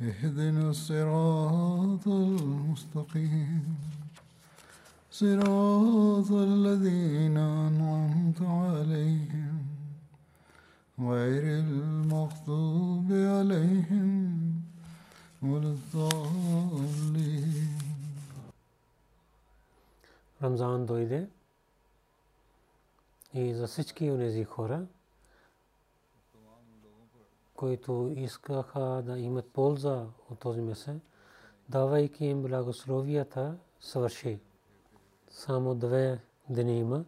اهدنا الصراط المستقيم صراط الذين أنعمت عليهم غير المغضوب عليهم ولا الضالين Рамзан дойде и за всички онези хора, които искаха да имат полза от този месец, давайки им благословията, свърши. Само две дни има.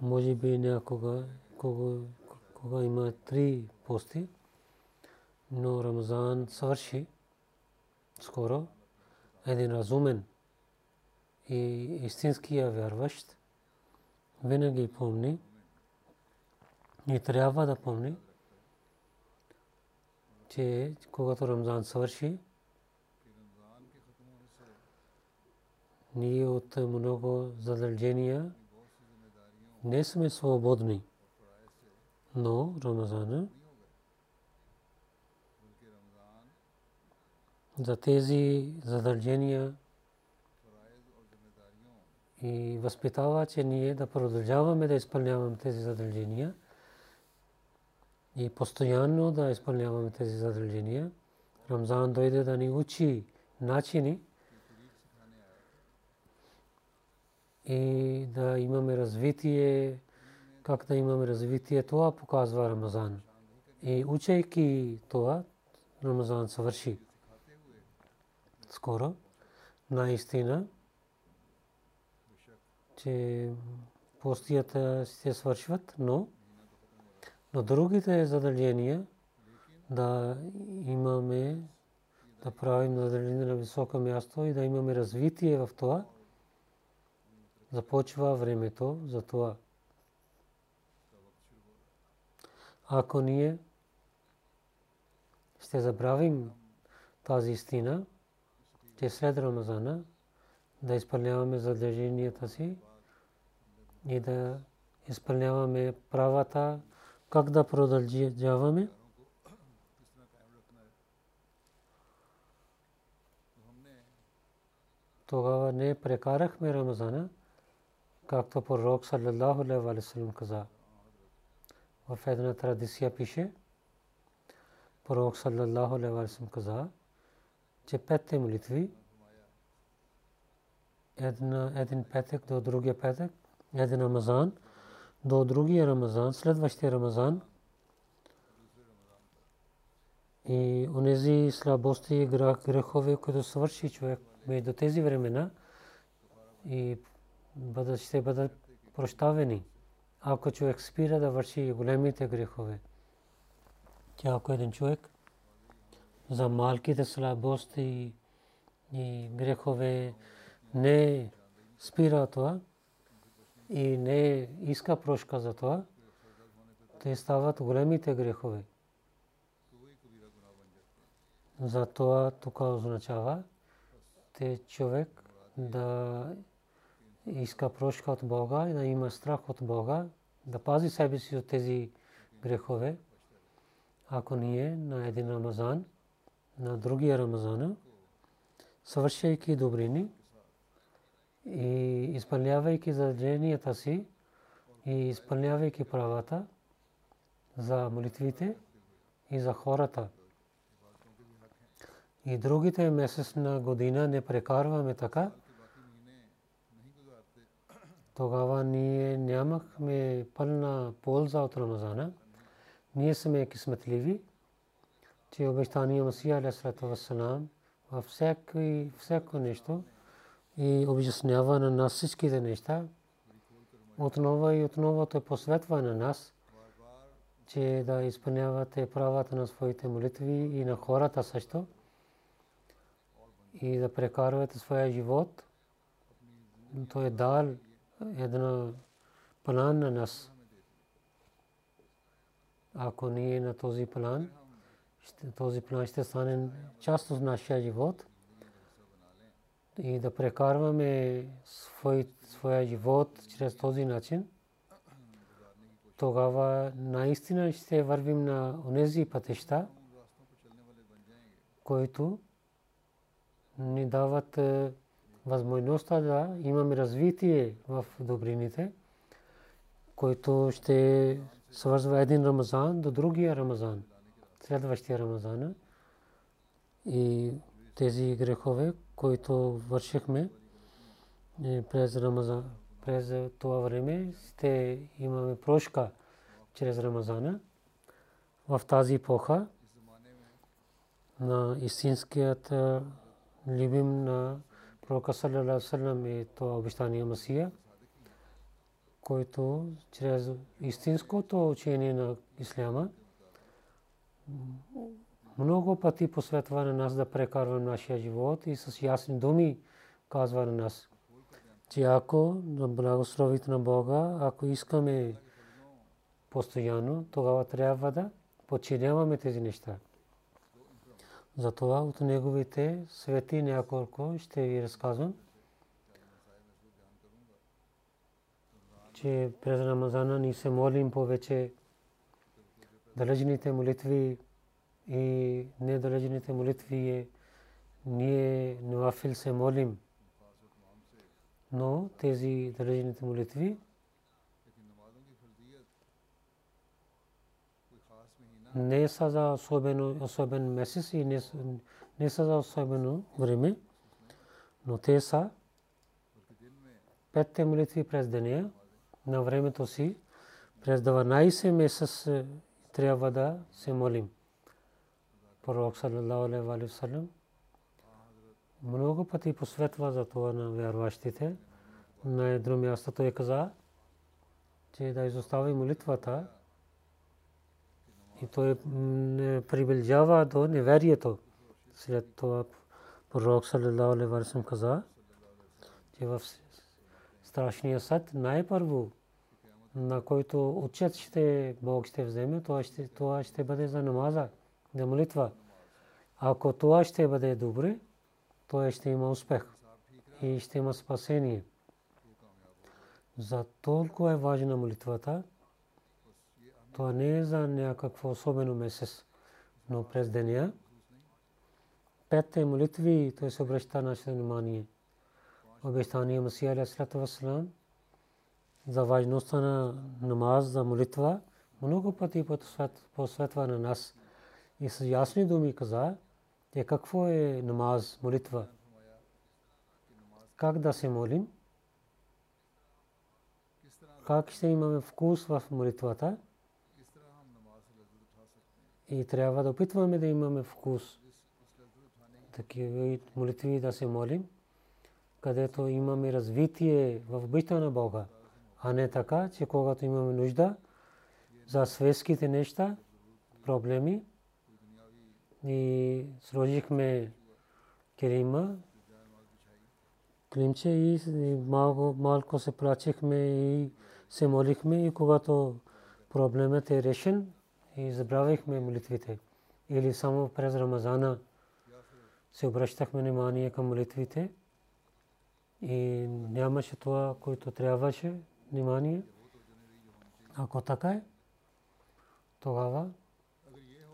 Може би някога, кога, кога има три пости, но Рамзан свърши скоро. Един разумен и истинския вярващ винаги помни и трябва да помни, че когато Рамзан свърши, ние от много задължения не сме свободни. Но Рамазана за тези задължения и възпитава, че ние да продължаваме да изпълняваме тези задължения и постоянно да изпълняваме тези задължения. Рамзан дойде да ни учи начини и да имаме развитие, как да имаме развитие, това показва Рамазан. И учейки това, Рамазан свърши. Скоро, наистина, че постията се свършват, но но другите задължения да имаме да правим задължения на високо място и да имаме развитие в това, започва времето за това. Ако ние ще забравим тази истина, че след Рамазана да изпълняваме задълженията си и да изпълняваме правата, как да продължаваме. Тогава не прекарахме Рамазана, както пророк саллаллаху алейхи ва саллям каза. В една традиция пише, пророк саллаллаху алейхи ва саллям каза, че петте молитви, един петък до другия петък, един Рамазан – до другия Рамазан, следващия Рамазан и онези слабости и грехове, които свърши човек между тези времена и ще бъдат прощавени, ако човек спира да върши големите грехове. Тя ако един човек за малките слабости и грехове не спира това, и не иска прошка за това, те стават големите грехове. Затова тук означава, те човек да иска прошка от Бога и да има страх от Бога, да пази себе си от тези грехове. Ако ние на един Рамазан, на другия Рамазана, съвършайки добрини, и изпълнявайки задълженията си и изпълнявайки правата за молитвите и за хората. и другите месец на година не прекарваме така, тогава ние нямахме пълна полза от Рамазана. Ние сме кисметливи, че обещания Масия Алейхиссалату Вассалам във всяко нещо и обяснява на нас всичките неща. Отново и отново той посветва на нас, че да изпълнявате правата на своите молитви и на хората също и да прекарвате своя живот. Той е дал една план на нас. Ако ние на този план, този план ще стане част от нашия живот и да прекарваме своя живот чрез този начин, тогава наистина ще вървим на онези пътища, които ни дават е, възможността да имаме развитие в добрините, който ще свързва един Рамазан до другия Рамазан, следващия Рамазан. И тези грехове, които вършихме е, през Рамазан, през това време, ще имаме прошка чрез Рамазана. В тази епоха на истинският е, любим на пророка саллалаху салям е това обещание Масия, който чрез истинското учение на Исляма много пъти посветва на нас да прекарваме нашия живот и с ясни думи казва на нас, че ако на благословите на Бога, ако искаме постоянно, тогава трябва да подчиняваме тези неща. Затова от неговите свети няколко ще ви разказвам. че през Рамазана ни се молим повече далечните молитви и недалечните молитви е ние навафил се молим. Но тези далечните молитви не са за особено, особен месец и не, не са за особено време, но те са петте молитви през деня на времето си, през 12 месец е, трябва да се молим. Пророк саллалаху алейхи ва салlam много пъти посветва за това на вярващите. На едно място той каза, че да изостави молитвата и той не приближава до неверието. След това пророк саллалаху алейхи ва салlam каза, че в страшния съд най-първо на който отчет ще Бог ще вземе, това ще, това ще бъде за намаза, за молитва. Ако това ще бъде добре, то ще има успех и ще има спасение. За толкова е важна молитвата. Това не е за някакво особено месец, но през деня. Петте молитви, той се обръща нашето внимание. Обещание Масия Алейхи Вассалам за важността на намаз, за молитва, много пъти посветва на нас. И с ясни думи каза, че какво е намаз, молитва. Как да се молим? Как ще имаме вкус в молитвата? И трябва да опитваме да имаме вкус. Такива молитви да се молим, където имаме развитие в обичта на Бога а не така, че когато имаме нужда за светските неща, проблеми и сложихме керима, климче и малко, малко се плачихме и се молихме и когато проблемът е решен и забравихме молитвите. Или само през Рамазана се обръщахме внимание към молитвите и нямаше това, което трябваше внимание. Ако така е, тогава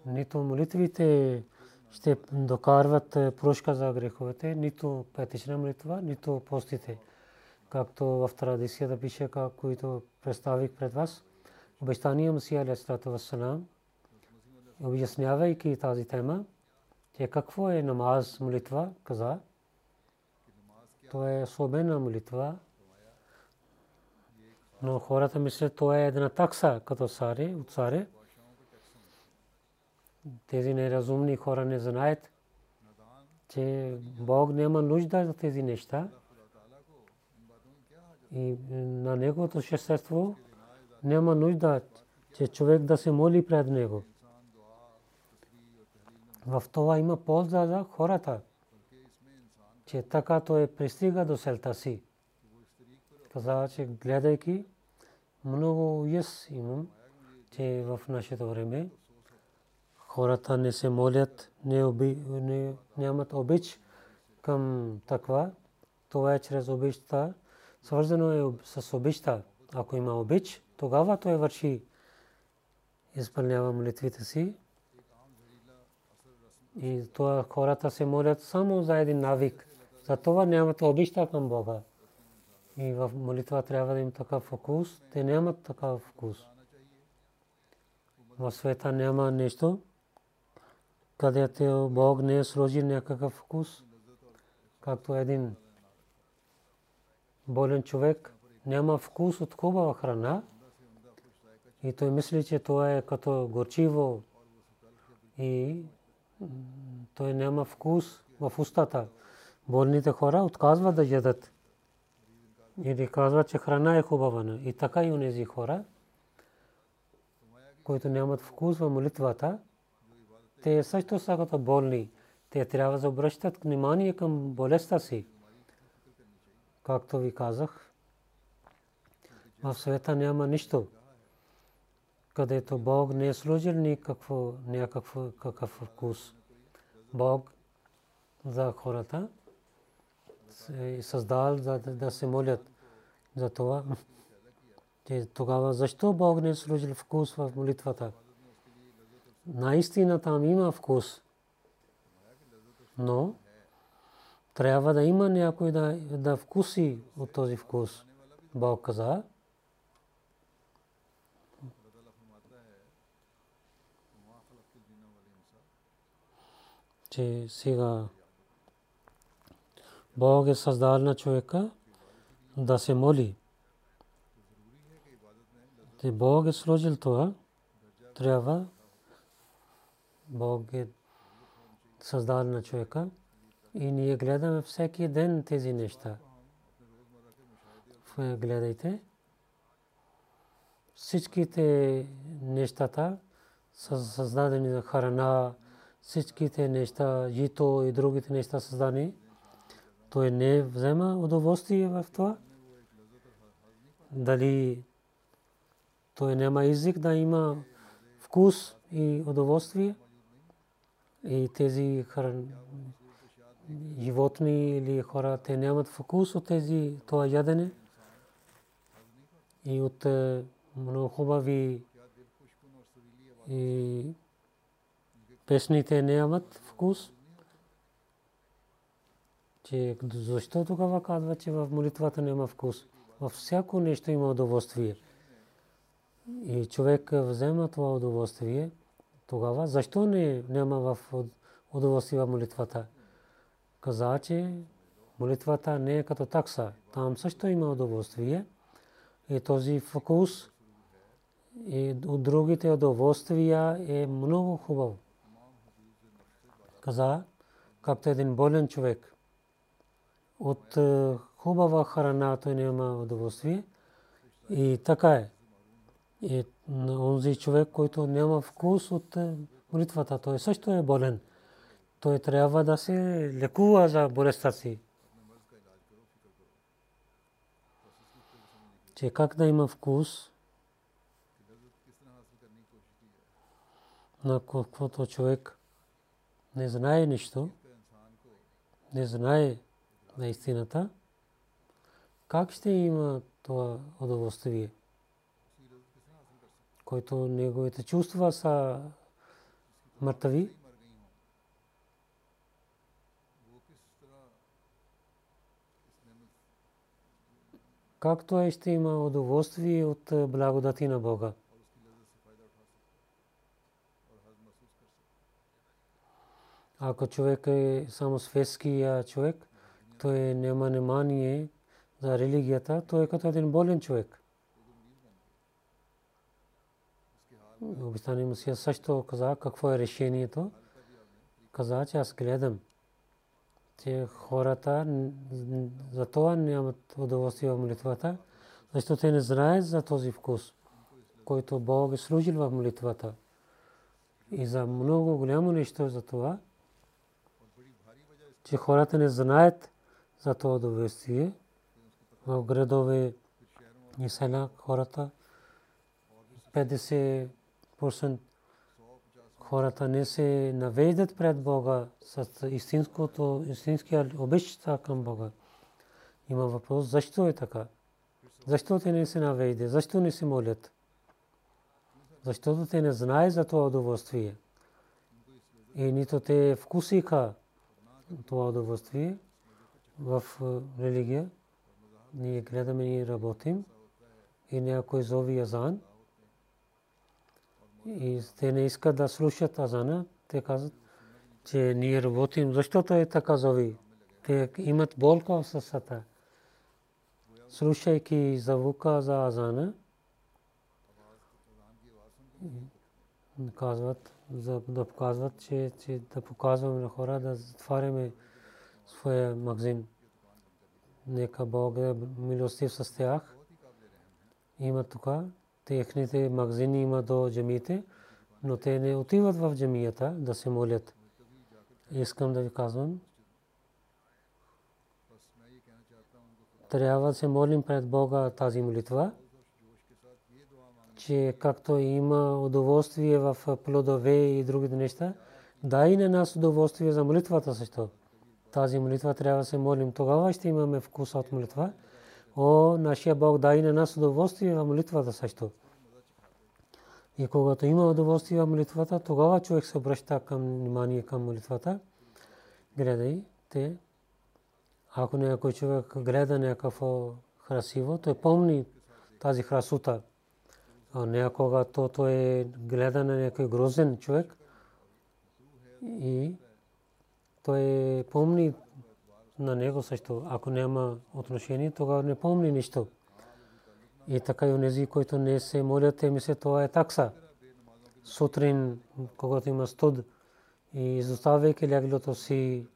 нито молитвите ще докарват прошка за греховете, нито петична молитва, нито постите. Както в традицията пише, които представих пред вас, обещания Масия Алейхиссалату Вассалам, обяснявайки тази тема, че какво е намаз молитва, каза. То е особена молитва. Но хората мислят, това е една такса, като саре, от саре. Тези неразумни хора не знаят, че Бог няма нужда за тези неща. И на неговото същество няма нужда, че човек да се моли пред него. В това има полза за хората, че така той пристига до селта си. Каза, че гледайки, много уяс имам, че в нашето време хората не се молят, не, оби, не нямат обич към таква. Това е чрез обичта. Свързано е с обичта. Ако има обич, тогава той върши, изпълнява молитвите си. И това хората се молят само за един навик. За това нямат обичта към Бога. И в молитва трябва да им такъв вкус. Те нямат такъв вкус. В света няма нещо, където Бог не е сложил някакъв вкус. Както един болен човек няма вкус от хубава храна и той мисли, че това е като горчиво и той няма вкус в устата. Болните хора отказват да ядат. Или казват, че храна е хубава. И така и унези хора, които нямат вкус в молитвата, те също са като болни. Те трябва да обръщат внимание към болестта си. Както ви казах, в света няма нищо, където Бог не е служил никакво, някакъв вкус. Бог за хората е създал за да се молят за това. Тогава защо Бог не е служил вкус в молитвата? Наистина там има вкус. Но трябва да има някой да, да вкуси от този вкус. Бог каза, че сега Бог е създал на човека да се моли. Те Бог е сложил това. Трябва Бог е създал на човека и ние гледаме всеки ден тези неща. Гледайте. Всичките нещата са създадени за храна, всичките неща, жито и другите неща създани. Той не взема удоволствие в това. Дали той няма език да има вкус и удоволствие. И тези животни или хора, те нямат вкус от тези това ядене. И от е, много хубави и песните нямат вкус. Че защо тогава казва, че в молитвата няма вкус? Във всяко нещо има удоволствие. И човек взема това удоволствие, тогава защо не няма в удоволствие в молитвата? Каза, че молитвата не е като такса. Там също има удоволствие. И този вкус и от другите удоволствия е много хубаво каза, както един болен човек. От е, хубава храна той няма удоволствие. И така е. И онзи човек, който няма вкус от е, молитвата, той също е болен. Той трябва да се лекува за болестта си. Че как да има вкус на каквото човек не знае нищо, не знае на истината, как ще има това удоволствие, който неговите чувства са мъртви. Как той ще има удоволствие от благодати на Бога? Ако човек е само светския човек, той няма внимание за религията, той е като един болен човек. Обистани Мусия също каза какво е решението. Каза, че аз гледам, че хората за това нямат удоволствие в молитвата, защото те не знаят за този вкус, който Бог е служил в молитвата. И за много голямо нещо за това, че хората не знаят за това удоволствие. В градове и села хората 50% хората не се навеждат пред Бога с истинското, истинския обеща към Бога. Има въпрос, защо е така? Защо те не се навеждат? Защо не се молят? Защото те не знаят за това удоволствие. И нито те вкусиха това удоволствие в религия. Ние гледаме и работим. И някой зови азан. И те не искат да слушат азана. Те казват, че ние работим. Защо той е така зови? Те имат болка в сърцата. Слушайки звука за азана, казват, да показват, че, че да показваме на хора да затваряме своя магазин. Нека Бог е милостив с тях. Има тук, техните магазини има до джамиите, но те не отиват в джамията да се молят. Искам да ви казвам, трябва да се молим пред Бога тази молитва че както има удоволствие в плодове и други неща, дай на нас удоволствие за молитвата също. Тази молитва трябва да се молим. Тогава ще имаме вкус от молитва. О, нашия Бог дай на нас удоволствие в молитвата също. И когато има удоволствие в молитвата, тогава човек се обръща към внимание към молитвата. Гледай, те. Ако някой човек гледа някакво красиво, той помни тази красота някога то е гледа на някой грозен човек и той помни на него също. Ако няма отношение, тогава не помни нищо. И така и онези, които не се молят, те мислят, това е такса. Сутрин, когато има студ, и изоставяйки леглото си,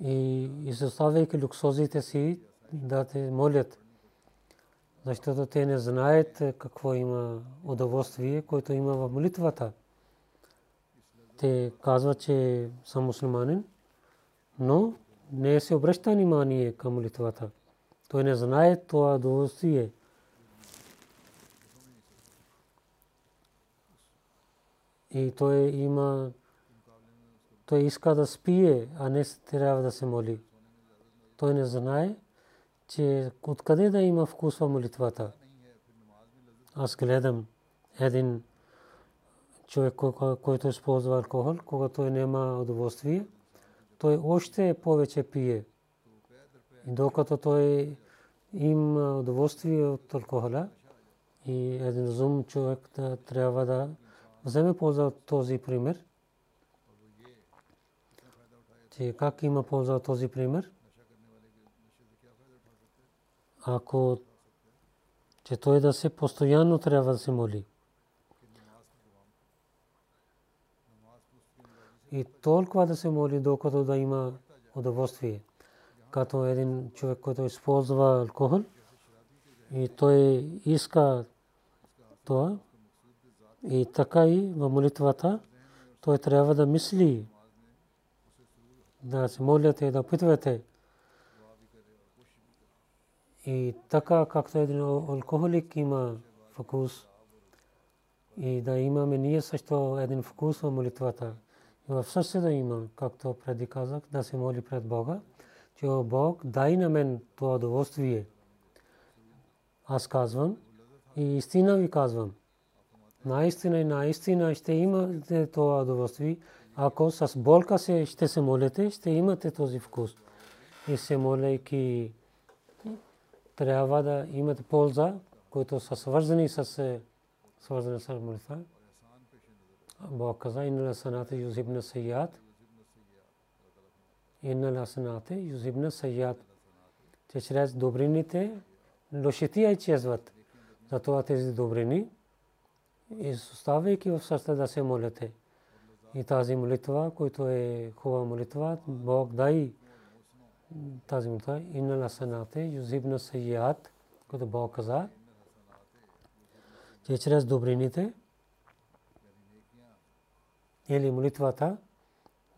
и изоставяйки люксозите си, да те молят защото те не знаят какво има удоволствие, което има в молитвата. Те казват, че съм мусулманин, но не се обръща внимание към молитвата. Той не знае това удоволствие. И той има той иска да спие, а не трябва да се моли. Той не знае че откъде да има вкус в молитвата. Аз гледам един човек, който използва алкохол, когато няма удоволствие, той още повече пие. Докато той има удоволствие от алкохола, и един разум човек трябва да вземе полза от този пример. Че как има полза от този пример? ако че той да се постоянно трябва да се моли. И толкова да се моли, докато да има удоволствие. Като един човек, който използва алкохол и той иска това. И така и в молитвата той трябва да мисли, да се моляте, да опитвате и така както един алкохолик има вкус и да имаме ние също един вкус в молитвата. И в да има, както преди казах, да се моли пред Бога, че Бог дай на мен това удоволствие. Аз казвам и истина ви казвам. Наистина и наистина ще имате това удоволствие. Ако с болка се, ще се молите, ще имате този вкус. И се молейки трябва да имат полза, които са свързани с е, свързани с молитва. Бог каза, инна саната юзибна сият. инна ласанате юзибна сайят. Че чрез добрините лошития изчезват. Затова тези добрини, оставайки в сърцата да се молите. И тази молитва, която е хубава молитва, Бог дай тази молитва, инна ласанате юзибна сайят, като Бог каза, че чрез добрините или молитвата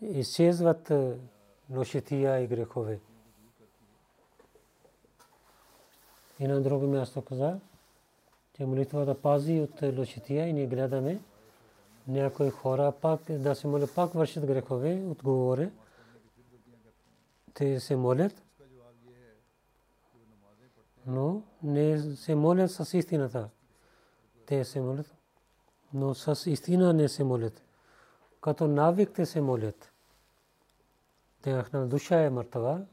изчезват лошития и грехове. И на друго място каза, че молитвата пази от лошития и ние гледаме някои хора пак да се молят, пак вършат грехове, отговоре. Те се молят, но не се молят с истината. Те се молят, но с истина не се молят. Като навик те се молят. Тяхна душа е мъртва.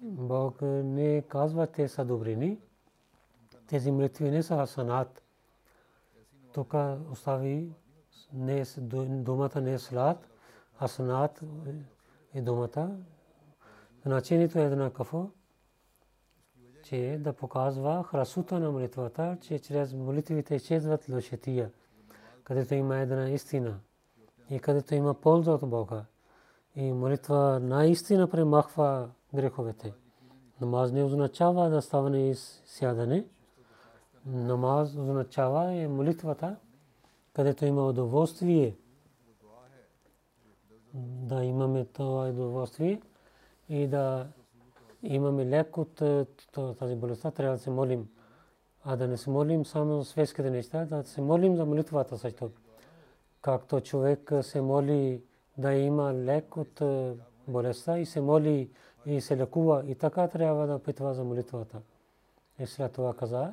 Бог не казва, те са добрини. Тези молитви не са санат. Тук остави не думата не е слад, а санат е думата. Значението е еднакво че да показва храсута на молитвата, че чрез молитвите изчезват лошетия, където има една истина и където има полза от Бога. И молитва наистина премахва греховете. Намаз не означава да ставане и сядане. Намаз означава е молитвата, където има удоволствие. Да имаме това удоволствие и да имаме лек от е, тази болестта, трябва да се молим. А да не се молим само светските неща, да се молим за молитвата също. Както човек се моли да има лек от е, болестта и се моли и се лекува. И така трябва да питва за молитвата. И след това каза,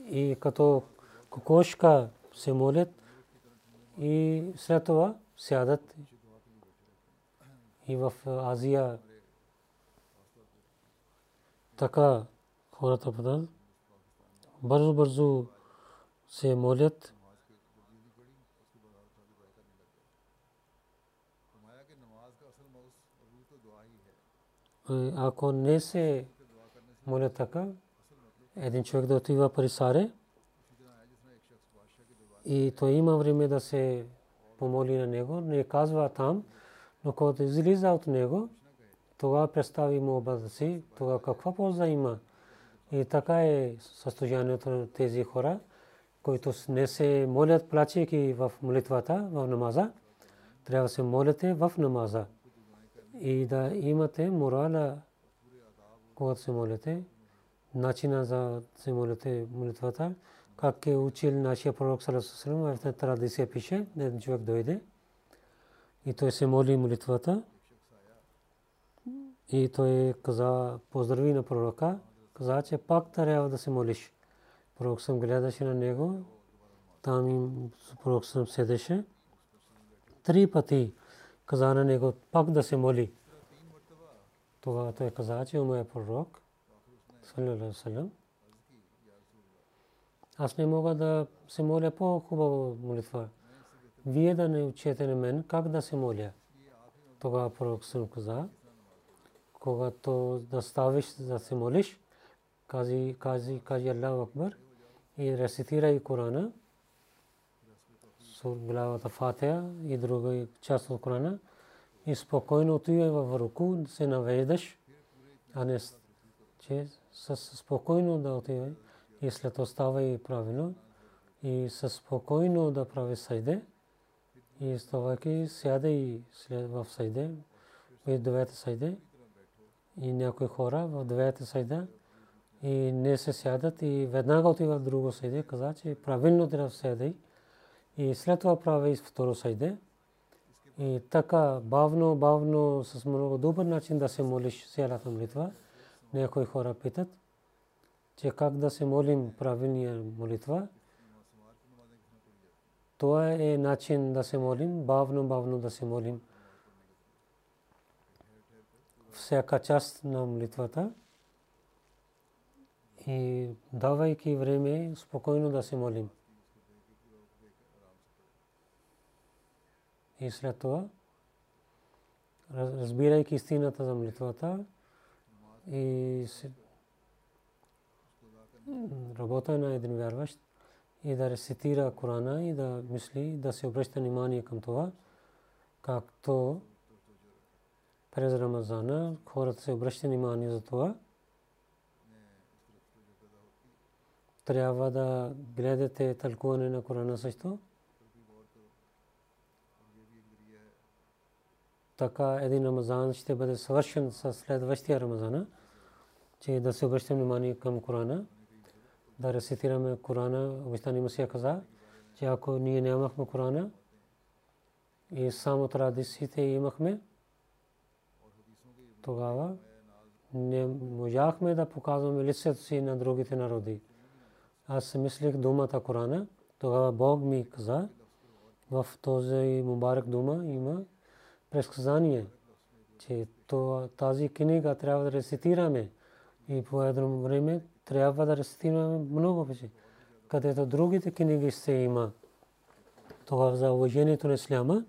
и бързо-бързо, като кокошка се молят и след това сядат и в Азия. Така хората падат. Бързо, бързо се молят. Ако не се молят така, един човек да отива при Саре и той има време да се помоли на него, не казва там, но когато излиза от него, тогава представи му образа си, тогава каква полза има. И така е състоянието на тези хора, които не се молят плачейки в молитвата, в намаза. Трябва да се молите в намаза. И да имате морала, когато се молите, начина за се молите молитвата, как е учил нашия пророк Салесалам, в традиция пише, един човек дойде и той се моли молитвата. И той каза, поздрави на пророка, каза, че пак трябва да се молиш. Пророк съм гледаше на него, там им пророк съм седеше. Три пъти каза на него пак да се моли. Тогава той каза, че е пророк, салалалаху Аз не мога да се моля по-хубава молитва вие да не учете на мен как да се моля. Тогава пророк съм каза, когато да ставиш да се молиш, кази, кази, кази Аллах Акбар и рецитирай Корана, главата Фатия и друга част от Корана и спокойно отивай в руку, се навеждаш, а не че с спокойно да отивай и след оставай правилно и със спокойно да прави сайде и ставайки сяда и след в сайде, в двете сайде и някои хора в двете сайда и не се сядат и веднага отива в друго сайде, каза, че правилно трябва да сяда И след това прави второ сайде. И така бавно, бавно, с много добър начин да се молиш цялата молитва. Някои хора питат, че как да се молим правилния молитва. Това е начин да се молим, бавно, бавно да се молим. Всяка част на молитвата и давайки време спокойно да се молим. И след това, разбирайки истината за молитвата и работа на един вярващ и да рецитира Корана и да мисли, да се обръща внимание към това, както през Рамазана хората се обръщат внимание за това. Трябва да гледате тълкуване на Корана също. Така един Рамазан ще бъде свършен с следващия Рамазана, че да се обръщаме внимание към Корана, да рецитираме Корана. Обещани Масия каза, че ако ние нямахме Корана и само традициите имахме, тогава не можахме да показваме лицето си на другите народи. Аз мислих думата Корана, тогава Бог ми каза, в този мубарак дума има предсказание, че тази книга трябва да рецитираме и по едно време трябва да рецитираме много вече. Където другите книги се има, това за уважението на исляма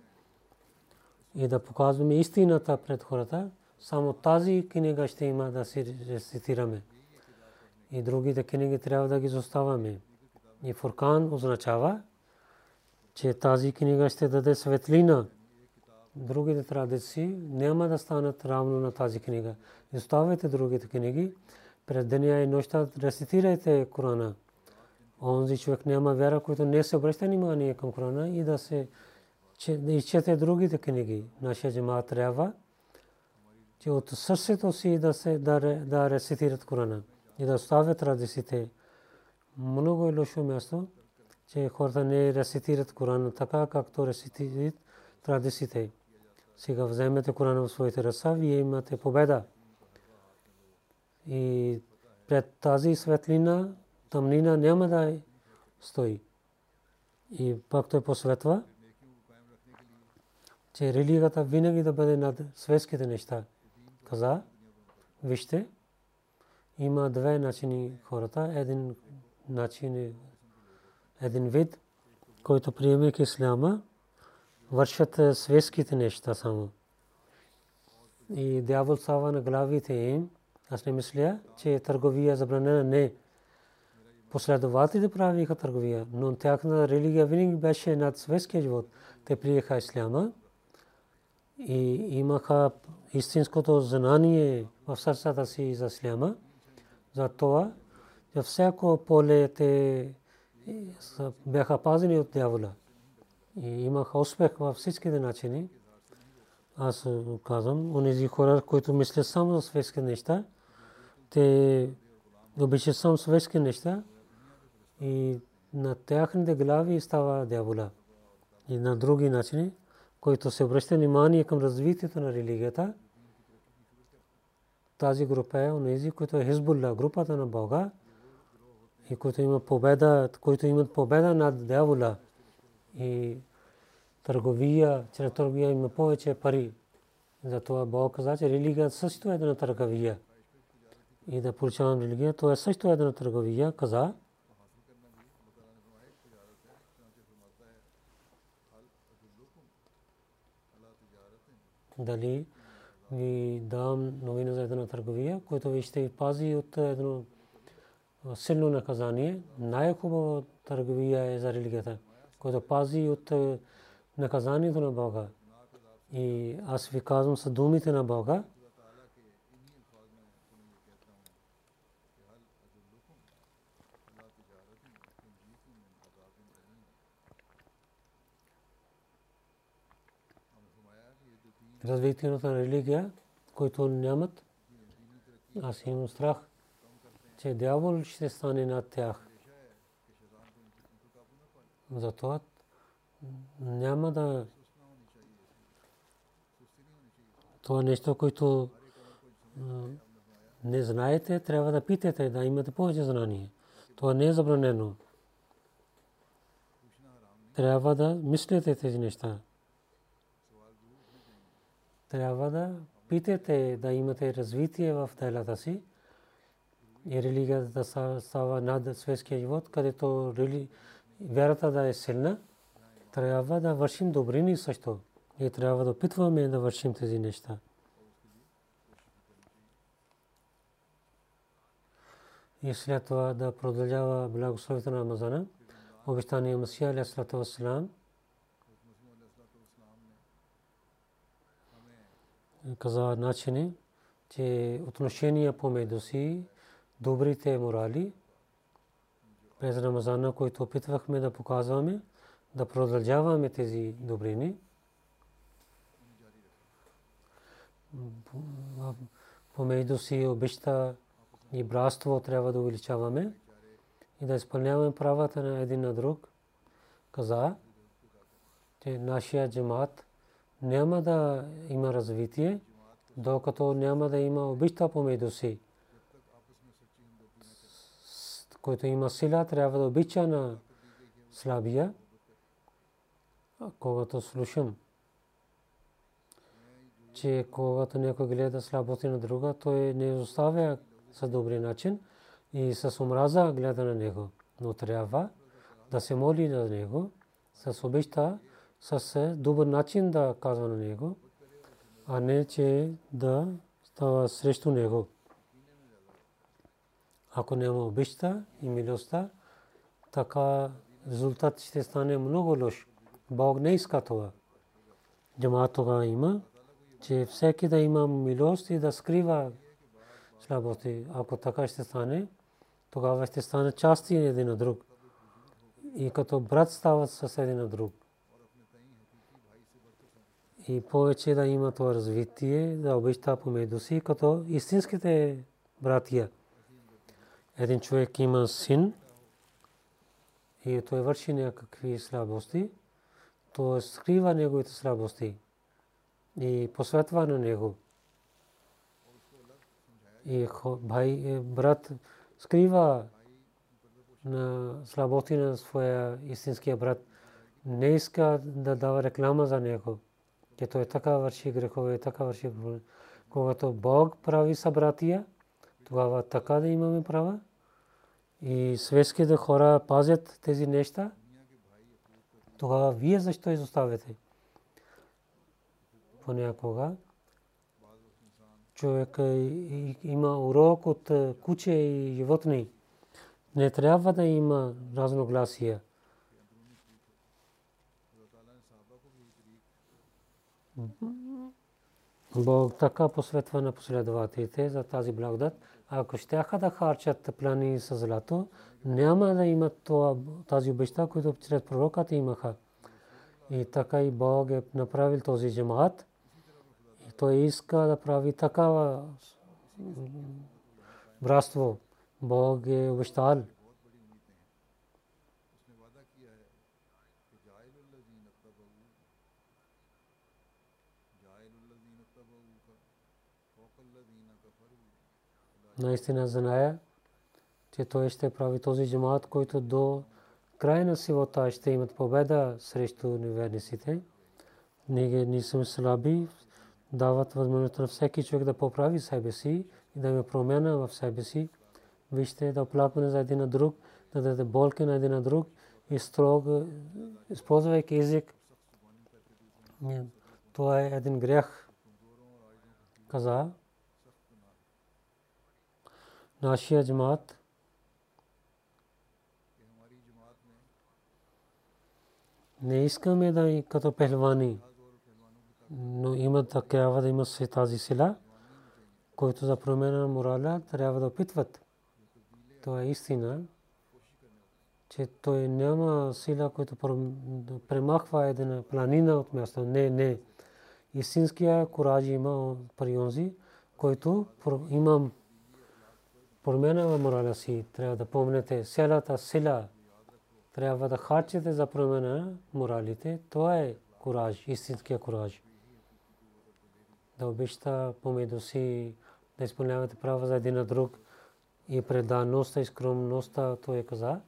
и да показваме истината пред хората, само тази книга ще има да се рецитираме. И другите книги трябва да ги заставаме. И Фуркан означава, че тази книга ще даде светлина другите традиции няма да станат равно на тази книга. Оставете другите книги. През деня и нощта рецитирайте Корана. Онзи човек няма вяра, който не се обръща внимание към Корана и да се да изчете другите книги. Нашия джамаат трябва че от сърцето си да се да, да рецитират Корана и да оставят традициите. Много е лошо място, че хората не рецитират Корана така, както рецитират традициите. Сега вземете Корана в своите ръца, вие имате победа. И пред тази светлина, тъмнина няма да стои. И пак той посветва, че религията винаги да бъде над светските неща. Каза, вижте, има две начини хората. Един начин е един вид, който приемайки исляма, вършат светските неща само. И дявол става на главите им. Аз не мисля, че търговия забранена не. Последователите правиха търговия, но тяхна религия винаги беше над светския живот. Те приеха исляма и имаха истинското знание в сърцата си за исляма. За това, за всяко поле те бяха пазени от дявола и имаха успех във всичките начини. Аз казвам, онези хора, които мислят само за светски неща, те обичат само светски неща и на тяхните глави става дявола. И на други начини, които се обръща внимание към развитието на религията, тази група е онези, които е Хизбулла, групата на Бога, и които имат победа, които имат победа над дявола и търговия, чрез търговия има повече пари. Затова Бог каза, че религия също е една търговия. И да получавам религия, то е също една търговия, каза. Дали ви дам новина за една търговия, която ви ще пази от едно силно наказание. Най-хубава търговия е за религията който пази от е, наказанието на Бога. И аз ви казвам с думите на Бога, развитието на религия, които нямат, аз имам страх, че дявол ще стане над тях. Затова няма да това е нещо, което не знаете, трябва да питате, да имате повече знание. Това не е забранено. Трябва да мислите тези неща. Трябва да питате, да имате развитие в делата си. И религията да става над светския живот, където вярата да е силна. Трябва да вършим добрини също. И трябва да опитваме да вършим тези неща. И след това да продължава благословите на Амазана. Обещание Масия Алясалату Вассалам. Каза начини, че отношения помежду си, добрите морали, през Рамазана, които опитвахме да показваме, да продължаваме тези добрини. Помежду си обеща и братство трябва да увеличаваме и да изпълняваме правата на един на друг. Каза, че нашия джамат няма да има развитие, докато няма да има обичта помежду си. Който има сила, трябва да обича на слабия, когато слушам че когато някой гледа слабости на друга, той не оставя с добри начин и с омраза гледа на него. Но трябва да се моли на него с обичта, с добър начин да казва на него, а не че да става срещу него. Ако няма обичта и милостта, така резултат ще стане много лош. Бог не иска това. Джамаат тогава има, че всеки да има милост и да скрива слабости. Ако така ще стане, тогава ще стане части един от друг. И като брат стават с един от друг. И повече да има това развитие, да обичта помежду си, като истинските братия. Един човек има син и той върши някакви слабости, то скрива неговите слабости и посветва на него и бай, е, брат скрива на слабости на своя истинския брат. Не иска да дава реклама за него. Че той така върши грехове, така върши Когато Бог прави събратия, тогава така да имаме права. И светските хора пазят тези неща. Тогава вие защо изоставяте? Понякога човек има урок от куче и животни. Не трябва да има разногласия. Бог така посветва на последователите за тази благодат. Ако ще да харчат плани с злато, няма да имат тази обеща, които чрез пророкът имаха. И така и Бог е направил този джамаат той иска да прави такава братство. Бог е обещал. Наистина зная, че той ще прави този джамаат, който до края на живота ще имат победа срещу неверниците. Ние не сме слаби, дават възможност на всеки човек да поправи себе си и да има промяна в себе си. Вижте да оплакване за един на друг, да даде болки на един на друг и строг, използвайки език. Това е един грях. Каза. Нашия джамаат не искаме да като пехлвани но има трябва да има се тази сила, който за промена на морала трябва да опитват. Това е истина, че той няма сила, която премахва една планина от място. Не, не. Истинския кураж има при онзи, който има промена в морала си. Трябва да помнете селата сила трябва да харчите за промяна на моралите. Това е кураж, истинския кураж. Да обеща помежду си да изпълнявате права за един на друг и предаността и скромността, той е каза,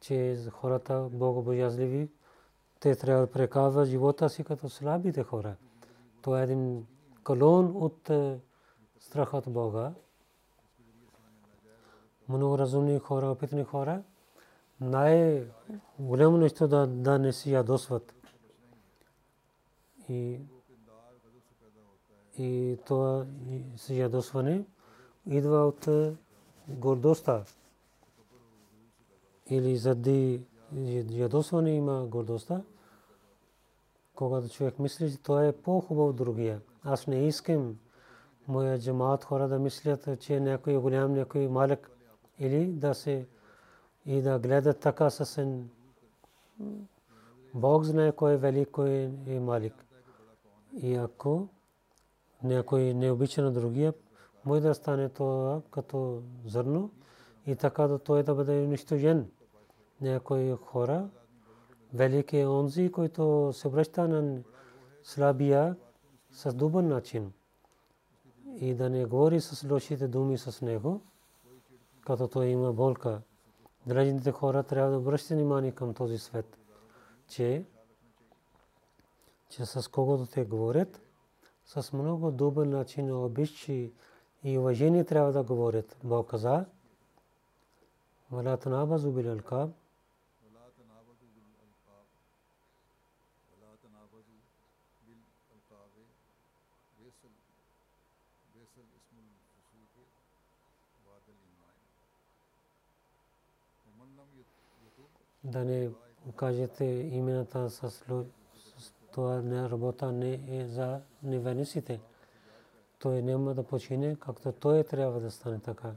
че хората богобоязливи, те трябва да прекарват живота си като слабите хора. Това е един колон от е, страх от Бога. Много разумни хора, опитни хора, най-голямо нещо да, да не си ядосват. И, и това си ядосване идва от е, гордостта. Или заради ядосване има гордостта. Когато човек мисли, че той е по-хубав от другия. Аз не искам моя джамаат хора да мислят, че някой е голям, някой е малък. Или да се и да гледат така съвсем. Бог знае кой е велик, кой е малик. И ако някой не обича на другия, може да стане това като зърно и така да той да бъде унищожен. Някои хора, велик е онзи, който се обръща на слабия с добър начин и да не говори с лошите думи с него, като той има болка. Дражните хора трябва да обръщат внимание към този свет, че, че с когото те говорят, с много добър начин обичи и уважение трябва да говорят. Бог каза, Валатунаба зубилалкаб, да не кажете имената с това не работа не е за невенесите. Той няма да почине, както той трябва да стане така.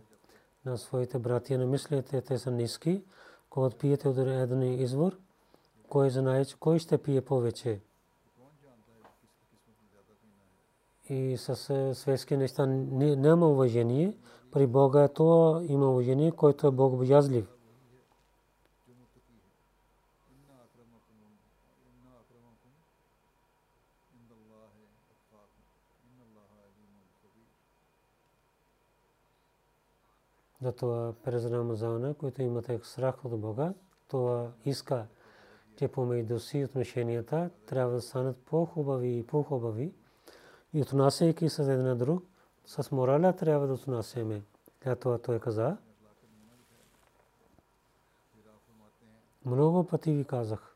На своите братия не мислете, те са ниски. Когато пиете от един извор, кой знае, кой ще пие повече. И с светски неща няма уважение. При Бога това има уважение, който е Бог божазлив. Затова през Рамазана, които имате страх от Бога, това иска, че помежду си отношенията трябва да станат по-хубави и по-хубави. И отнасяйки с един друг, с морала трябва да отнасяме. Тя това той каза. Много пъти ви казах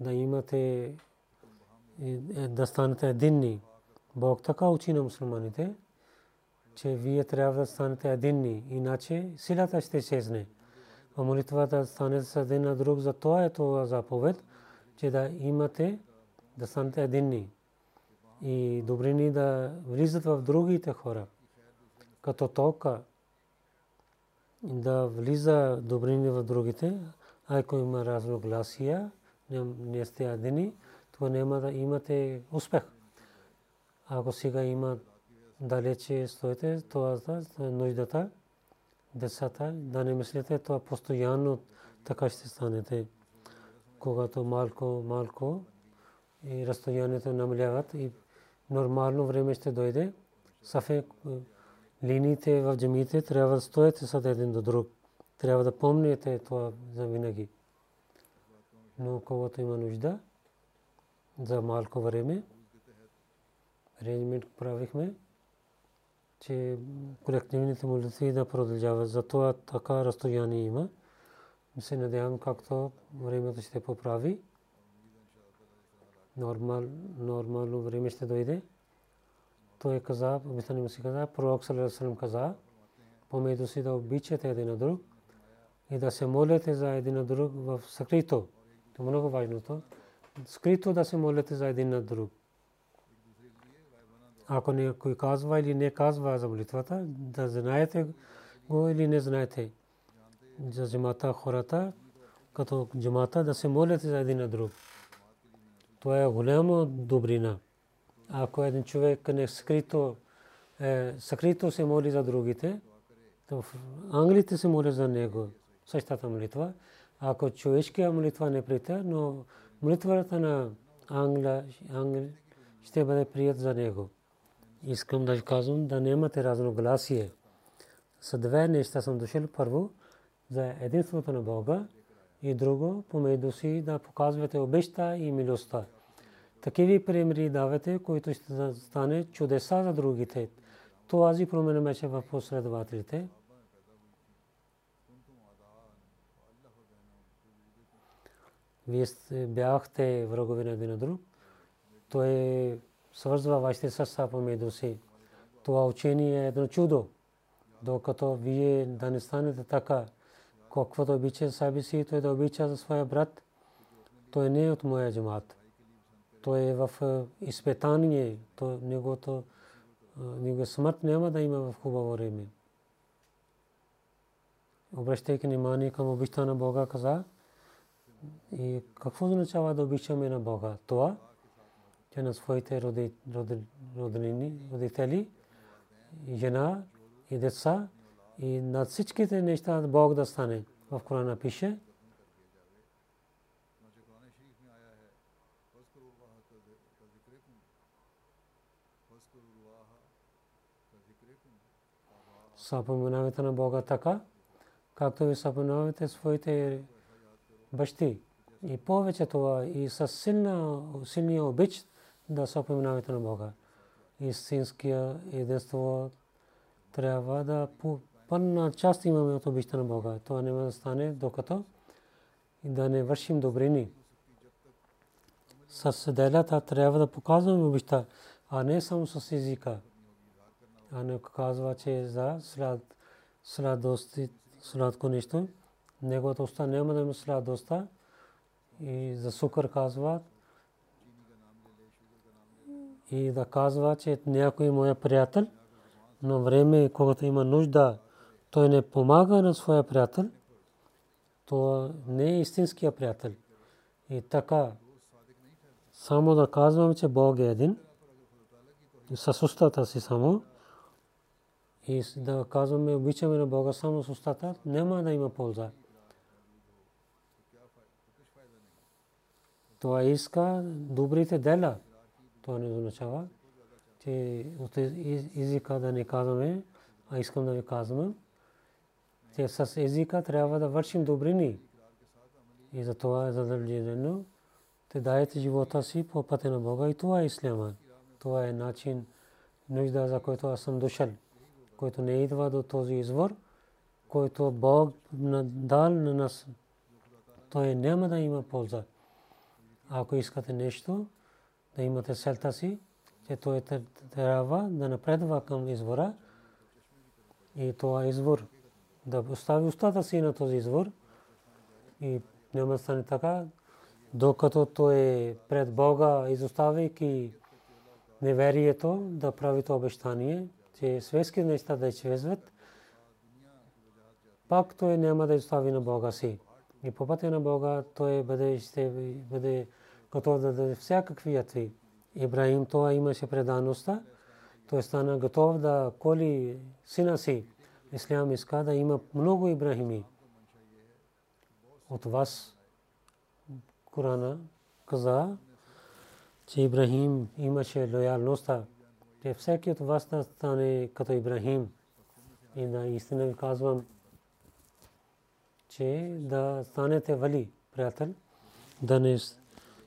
да имате да станете единни. Бог така учи на мусулманите че вие трябва да станете единни, иначе силата ще изчезне. А молитвата да стане с един на друг, за това е това заповед, че да имате да станете единни и добрини да влизат в другите хора. Като тока да влиза добрини в другите, ако има разногласия, не сте едини, това няма да имате успех. Ако сега има далече стоите, това е нуждата, децата, да не мислите, това постоянно така ще станете. Когато малко, малко и разстоянието намаляват и нормално време ще дойде, сафе линиите в джамиите трябва да стоите с един до друг. Трябва да помните това за винаги. Но когато има нужда, за малко време, аренджмент правихме, че колективните молитви да продължават. Затова така разстояние има. Се надявам както времето ще поправи. Нормал, нормално време ще дойде. Той каза, обичане му си каза, пророк Салерасалам каза, помежду си да обичате един на друг и да се молите за един на друг в скрито. Това е много важно. Скрито да се молите за един на друг. Ако някой казва или не казва за молитвата, да знаете го или не знаете. За джамата хората, като джамата да се молят за един друг. Това е голяма добрина. Ако един човек не скрито, е, скрито се моли за другите, То англите се молят за него, същата молитва. Ако човешкия молитва не прита, но молитвата на англа, ангел ще бъде прият за него. Искам да ви казвам да нямате разногласие. С две неща съм дошъл. Първо, за единството на Бога и друго, помежду си да показвате обеща и милостта. Такива примери давате, които ще стане чудеса за другите. Това промена беше в последователите. Вие бяхте врагове на един друг. Той свързва вашите сърца помежду си. Това учение е едно чудо. Докато вие да не станете така, каквото обича себе си, той да обича за своя брат, той не е от моя джамат. Той е в е, изпитание, то негото него смърт няма да има в хубаво време. Обръщайки внимание към обичта на Бога, каза, и какво означава да обичаме на Бога? Това, че на своите роднини, родители, жена и деца и над всичките неща Бог да стане. В Корана пише, Съпоменавате на Бога така, както ви съпоменавате своите бащи. И повече това и с силна, силния обич да съпоменавате на Бога. Истинския единство трябва да пълна част имаме от обичта на Бога. Това не може да стане докато да не вършим добрини. С делята трябва да показваме обичта, а не само с езика. А не казва, че за сладости, сладко нещо, неговата уста няма да има сладостта и за сукър казва и да казва, че някой моя приятел, но време, когато има нужда, той не помага на своя приятел, то не е истинския приятел. И така, само да казвам, че Бог е един, с устата си само, и да казваме, обичаме на Бога само с устата, няма да има полза. Това иска добрите дела. Това не означава, че от езика да не казваме, а искам да ви казвам, че с езика трябва да вършим добрини. И за това е задължително. Те даете живота си по пътя на Бога и това е исляма. Това е начин, нужда за който аз съм дошъл който не идва до този извор, който Бог дал на нас, той няма да има полза. Ако искате нещо, да имате селта си, че той трябва да напредва към извора и това извор, да остави устата си на този извор и няма да стане така, докато той е пред Бога, изоставяйки неверието, да прави това обещание, че светски неща да изчезват, пак той няма да изстави на Бога си. И по пътя на Бога той бъде, ще бъде готов да даде всякакви ятви. Ибраим това имаше предаността. Той стана готов да коли сина си. Ислям иска да има много Ибрахими. От вас Корана каза, че Ибрахим имаше лоялността че всеки от вас да стане като Ибрахим. И на истина ви казвам, че да станете вали, приятел, да не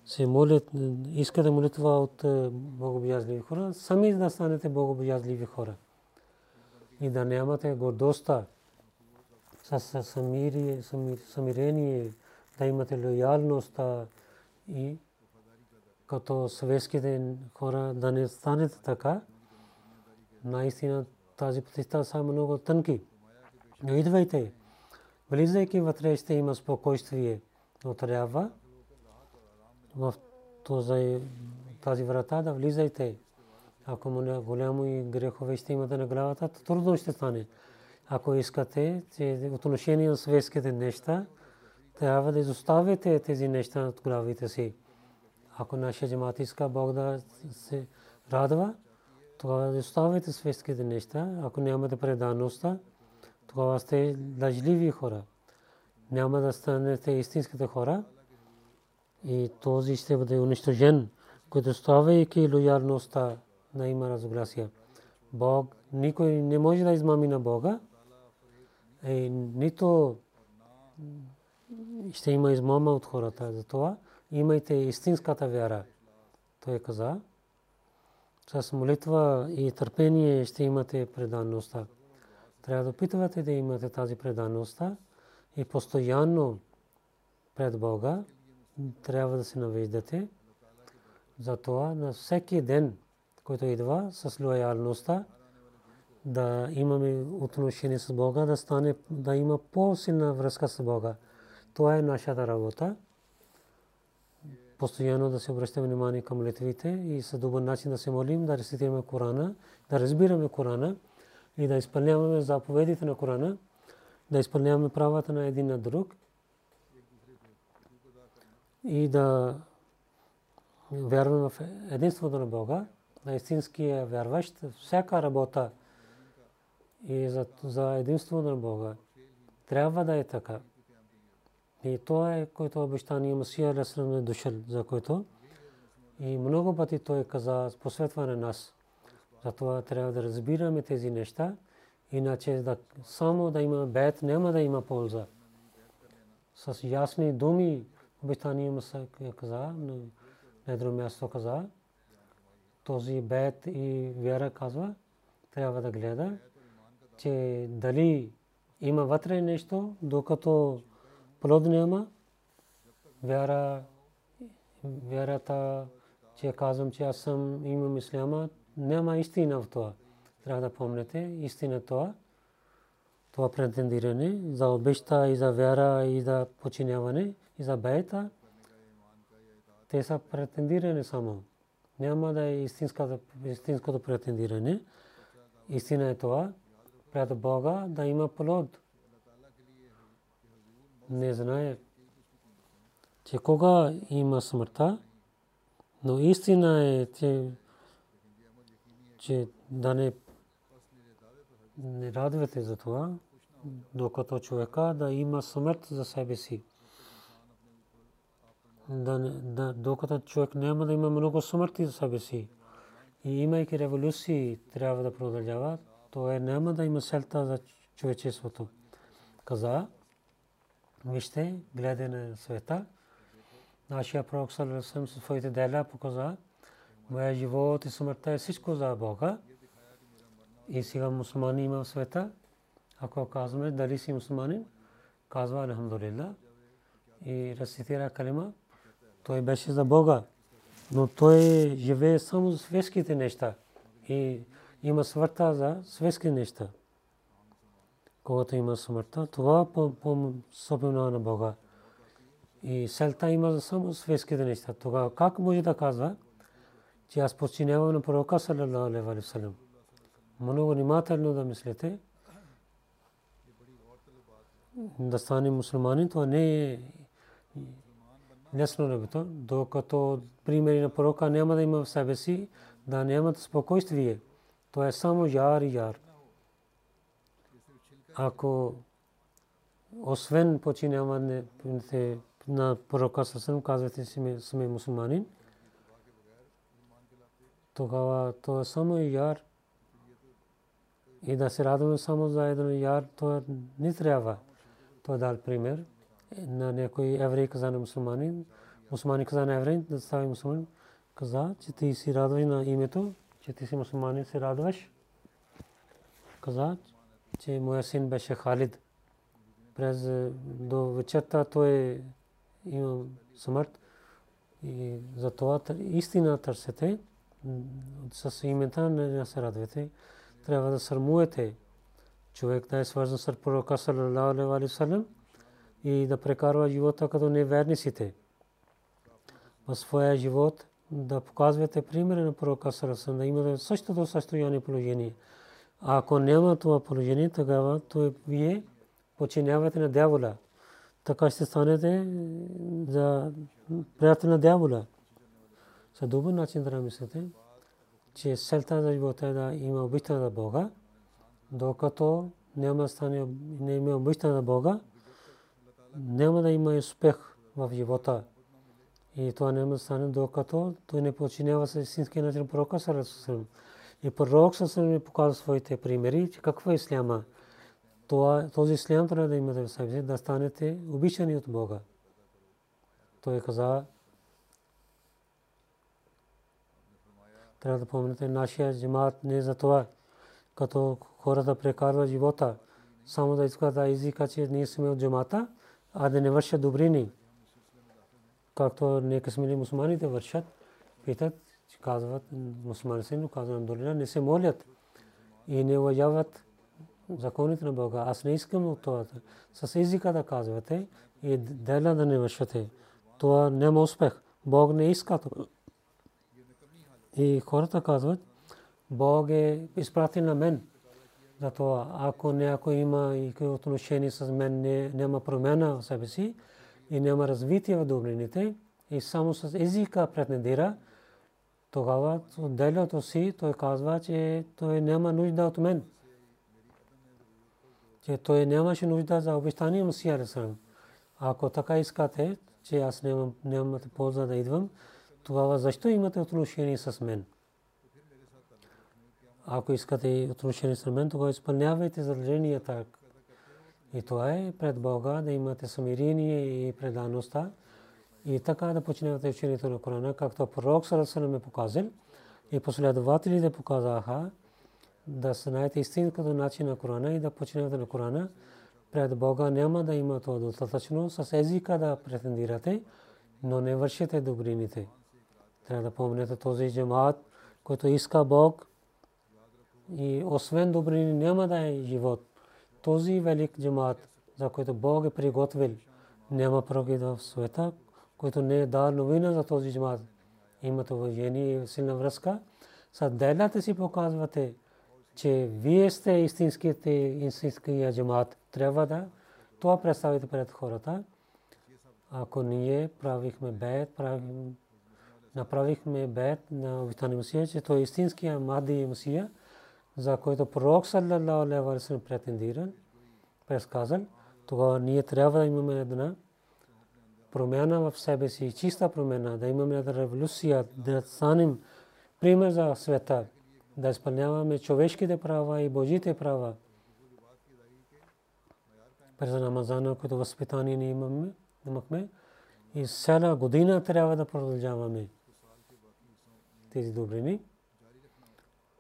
се молят, искате молитва от е, богобоязливи хора, сами да станете богобоязливи хора. И да нямате гордостта с самирение, да имате лоялността и като съветските хора да не станете така. Наистина тази пътища са много тънки. Но идвайте. Влизайки вътре ще има спокойствие. Но трябва в тази врата да влизайте. Ако му голямо грехове ще имате на главата, трудно ще стане. Ако искате, че отношение на светските неща, трябва да изоставите тези неща от главите си. Ако нашия джамат иска Бог да се радва, тогава да оставите светските неща. Ако нямате предаността, тогава сте лъжливи хора. Няма да станете истинските хора и този ще бъде унищожен, който ставайки лоялността на има разгласия. Бог, никой не може да измами на Бога, и нито ще има измама от хората. Затова имайте истинската вяра. Той каза, с молитва и търпение ще имате преданността. Трябва да опитвате да имате тази преданността и постоянно пред Бога трябва да се навеждате. Затова на всеки ден, който идва с лоялността, да имаме отношение с Бога, да стане, да има по-силна връзка с Бога. Това е нашата работа. Постоянно да се обръщаме внимание към молитвите и с добър начин да се молим, да рецитираме Корана, да разбираме Корана и да изпълняваме заповедите на Корана, да изпълняваме правата на един на друг и да вярваме в единството на Бога, на истинския вярващ, всяка работа и за, за единство на Бога. Трябва да е така. И то е, което обещание Масия Алесалам е дошъл, за което. И много пъти той каза, посветва на нас. Затова трябва да разбираме тези неща, иначе да, само да има бед, няма да има полза. С ясни думи обещание Масия каза, но на друго място каза, този бед и вяра казва, трябва да гледа че дали има вътре нещо, докато плод няма, вяра, вярата, че казвам, че аз съм имам исляма, няма истина в това. Трябва да помните истина това. Това претендиране за обеща и за вяра и за починяване и за бейта. Те са претендиране само. Няма да е истинското претендиране. Истина е това пред Бога да има плод. Не знае, че кога има смъртта, но истина е, че, че да не, не радвате за това, докато човека да има смърт за себе си. Докато човек няма да има много смърти за себе си. И имайки революции, трябва да продължават то е няма да има селта за човечеството. Каза, вижте, гледай на света. Нашия пророк Салесъм със своите дела показа, моя живот и смъртта е всичко за Бога. И сега мусулмани има в света. Ако казваме дали си мусулманин, казва Алхамдулилlah и рецитира калима, той беше за Бога. Но той живее само за светските неща. И има смъртта за светски неща. Когато има смъртта, това по собствено на Бога. И селта има само светските неща. Тогава как може да казва, че аз подчинявам на пророка саллалаху алейхи. Много внимателно да мислите. Да стане мусулманин, това не е лесно небето, докато примери на пророка няма да има в себе си, да нямат спокойствие. То е само яр и яр. Ако освен починяване на пророка Сасън, казвате си сме мусулманин, тогава то е само яр. И да се радваме само за един яр, то не трябва. Той е дал пример на някой еврей каза на мусулманин, мусулманин каза на еврей, да стави мусулманин, каза, че ти си радвай на името, че ти си мусулманин се радваш. Каза, че моя син беше Халид. През до вечерта той има смърт. И за това истина търсете. С името не се радвате. Трябва да сърмуете човек да е свързан с пророка саллалаху алейхи и да прекарва живота като неверниците. В своя живот да показвате примери на пророка Сарасан, да имате същото състояние положение. А ако няма това положение, тогава то вие починявате на дявола. Така ще станете за приятел на дявола. За добър начин да мислите, че селта за живота е да има обичта за Бога, докато няма стане не има обичта на Бога, няма да има успех в живота. И това няма да стане докато той не подчинява се истински начин пророка Сарасусалам. И пророк Сарасусалам ни показва своите примери, че какво е исляма. Това, този ислям трябва да имате в себе си, да станете обичани от Бога. Той каза, трябва да помните, нашия джамаат не е за това, като хората прекарват живота, само да искат да изика, че ние сме от джамата, а да не вършат добрини. Както нека смели мусулманите вършат, питат, че казват, мусулмани се, но казват, долина не се молят и не уважават законите на Бога. Аз не искам от това. С езика да казвате и дела да не вършате. Това няма успех. Бог не иска това. И хората казват, Бог е изпратил на мен. Затова ако някой има и отношение с мен, не, няма промяна в себе си и няма развитие в добрините и само с езика претендира, тогава отделято си той казва, че той няма нужда от мен. Че той нямаше нужда за обещание Мусия Ресалам. Ако така искате, че аз нямам, нямате полза да идвам, тогава защо имате отношение с мен? Ако искате отношение с мен, тогава изпълнявайте задълженията. И това е пред Бога да имате смирение и предаността. И така да починявате учението на Корана, както пророк Сарасалам е показал. И последователите показаха да знаете истинското начин на Корана и да починявате на Корана. Пред Бога няма да има това достатъчно с езика да претендирате, но не вършите добрините. Трябва да помните този джамаат, който иска Бог и освен добрини няма да е живот. Този велик джамаат, за който Бог е приготвил, няма прогид в света, който не е дал новина за този джамаат. Имате уважение и силна връзка. С делята си показвате, че вие сте истинските истинския джамаат. Трябва да това представите пред хората. Ако ние правихме бед, правихме направихме бед на обитания Мусия, че той е истинския Махди Мусия, за който пророк саллалаху алейхи ва саллям претендира, предсказал, тогава ние трябва да имаме една промяна в себе си, чиста промяна, да имаме една революция, да станем пример за света, да изпълняваме човешките права и Божите права. През Рамазана, което възпитание ние имаме, имахме, и цяла година трябва да продължаваме тези добрини,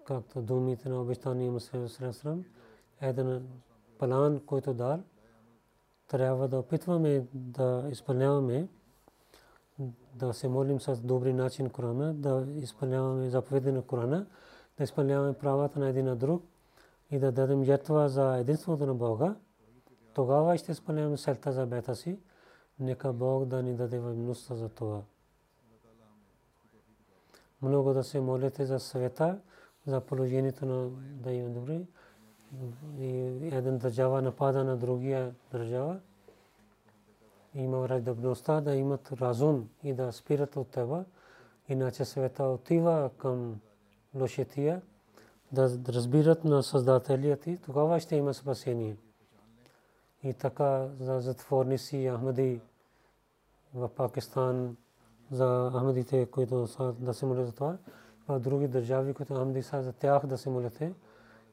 както думите на обещания Мусалим Срасрам, един план, който дал, трябва да опитваме да изпълняваме, да се молим с добри начин Корана, да изпълняваме заповеди на Корана, да изпълняваме правата на един на друг и да дадем жертва за единството на Бога, тогава ще изпълняваме селта за бета си. Нека Бог да ни даде възможността за това много да се молите за света, за положението на да има добре. Един държава напада на другия държава. Има редобността да имат разум и да спират от това. Иначе света отива към лошетия, да разбират на Създателият и тогава ще има спасение. И така за затворници Ахмади в Пакистан, за Ахмадите, които са да се молят за това. В други държави, които Ахмади са за тях да се молят.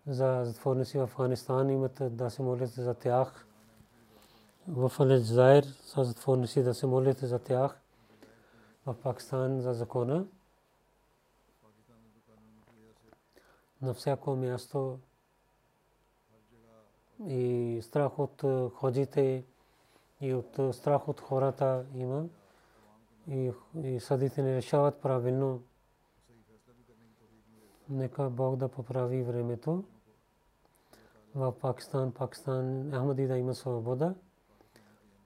За затворници в Афганистан имат да се молят за тях. В Алджаир са затворници да се молят за тях. В Пакистан за закона. На всяко място и страх от ходите и от страх от хората има и, и съдите не решават правилно. Нека Бог да поправи времето. В Пакистан, Пакистан, Ахмади да има свобода.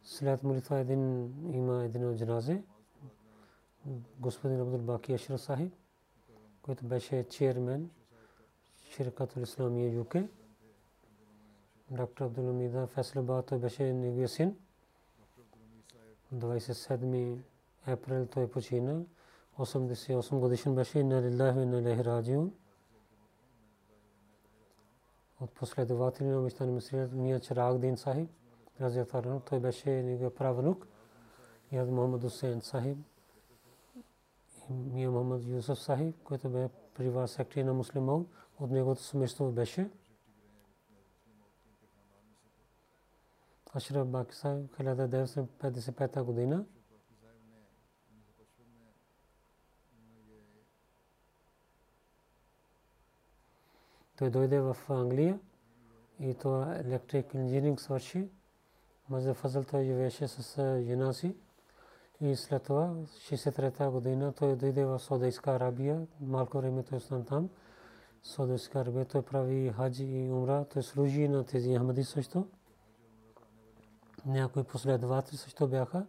След молитва един има един джаназе. Господин Абдул Баки Ашра Сахиб, който беше чермен Ширкатул Исламия ЮК. Доктор Абдул Амида Феслабад той беше неговия син. 27 април той почина. 88 годишен беше. Ва инна илайхи раджиун. от последователи на Мистан Мисрия, Мия Чараг Дин Сахиб, Разия той беше неговия правнук, и Мохаммад Хусейн Сахиб, Мия Мохаммад Юсуф Сахиб, който бе привар сектори на муслиман, от неговото семейство беше. Ашраф Баки Сахиб, 1955 година. Той дойде в Англия и това електрик инженеринг свърши. Мазе Фазъл той живееше с жена си. И след това, 63-та година, той дойде в Саудийска Арабия. Малко време той остана там. Саудийска Арабия той прави хаджи и умра. Той служи на тези Ахмади също. Някои последователи също бяха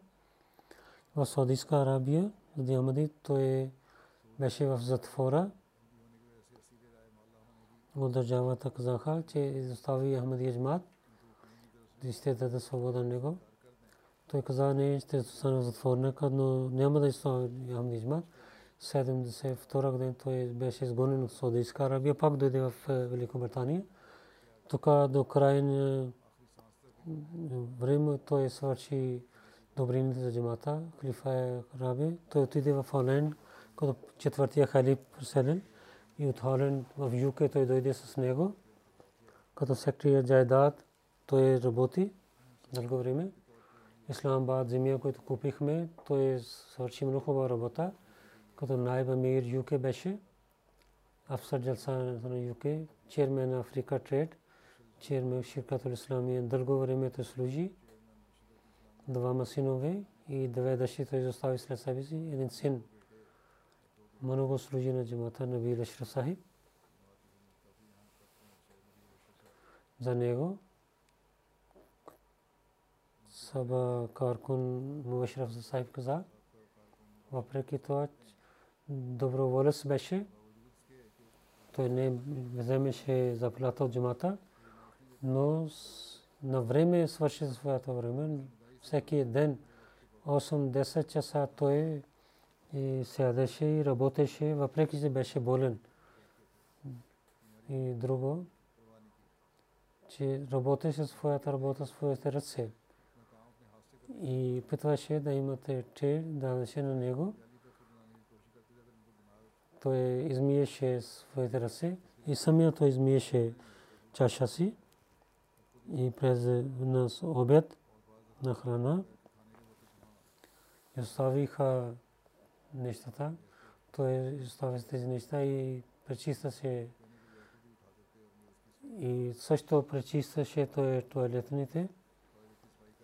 в Саудийска Арабия. Ахмади той беше в затвора от държавата казаха, че изостави Ахмадия джамат, да ще даде свобода него. Той каза, не, ще стане затворник, но няма да изостави Ахмадия джамат. 72 година той беше изгонен от Саудийска Арабия, пак дойде в Великобритания. Тук до край на време той свърши добрините за джамата, Халифа е Раби. Той отиде в Холен, като четвъртия халиф преселен и от Холен в ЮК той дойде с него. Като секретар Джайдад той работи дълго време. Исламабад земя, който купихме, той свърши много хубава работа. Като Найба Мир ЮК беше. Афсар Джалса на ЮК, чермен на Африка Трейд, чермен Ширкатул Исламия. Дълго време той служи. Двама синове и две дъщи той изостави след себе си. Един син много служи на джамата на Вил Ашраф Сахиб. За него Саба Каркун Мубашраф Сахиб каза, въпреки това доброволец беше, той не вземеше заплата от джамата, но на време свърши своята време. Всеки ден 8-10 часа той и сядаше и работеше, въпреки че беше болен. И друго, че работеше своята работа, своите ръце. И питваше да имате че даваше на него. Той измиеше своите ръце и самия той измиеше чаша си и през нас обед на храна. Оставиха нещата. Той оставя тези неща и пречиста се и също пречистваше той туалетните.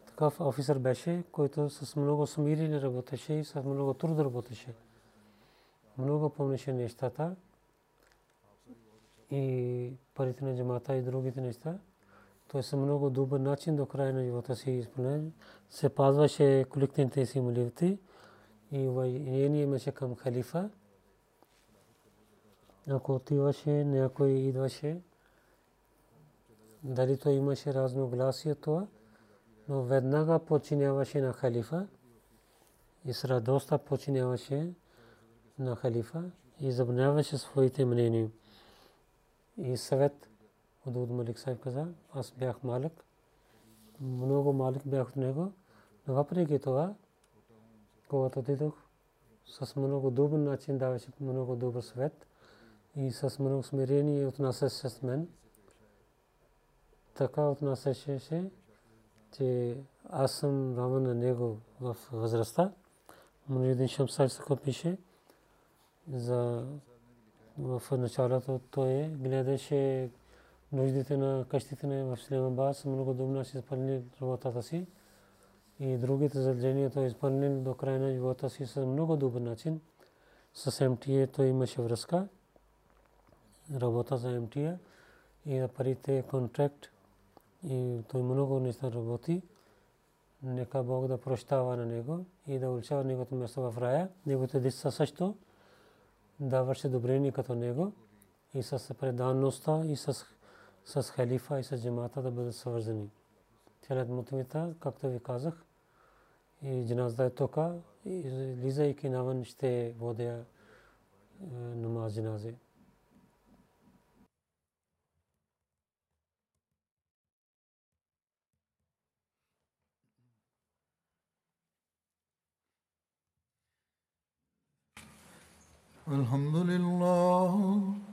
Такъв офисър беше, който с много смирили работеше и с много труд работеше. Много помнеше нещата и парите на джамата и другите неща. Той с много добър начин до края на живота си изпълнява. Се пазваше колективните си молитви и воение имаше към халифа. Ако отиваше, някой идваше, дали той имаше разногласие това, но веднага починяваше на халифа и с радостта починяваше на халифа и забраняваше своите мнения. И съвет от Малик Сайф каза, аз бях малък, много малък бях от него, но въпреки това, когато отидох, с много добър начин даваше много добър свет и с много смирение отнасяше с мен. Така отнасяше че аз съм равен на него в възрастта. Мунидин Шамсар Сако пише за в началото той гледаше нуждите на къщите на в Исламабад, много добре си изпълни работата си и другите задължения той изпълнил до края на живота си с много добър начин. С МТА той имаше връзка, работа за МТА и парите контракт и той много неща работи. Нека Бог да прощава на него и да уличава неговото място в рая. Неговите деца също да върши добрини като него и с преданността и с халифа и с джемата да бъдат свързани. Телят мутвита, както ви казах, и джиназда е тока, излизайки навън ще водя намаз джинази. الحمد لله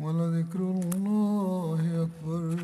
ولذكر الله أكبر.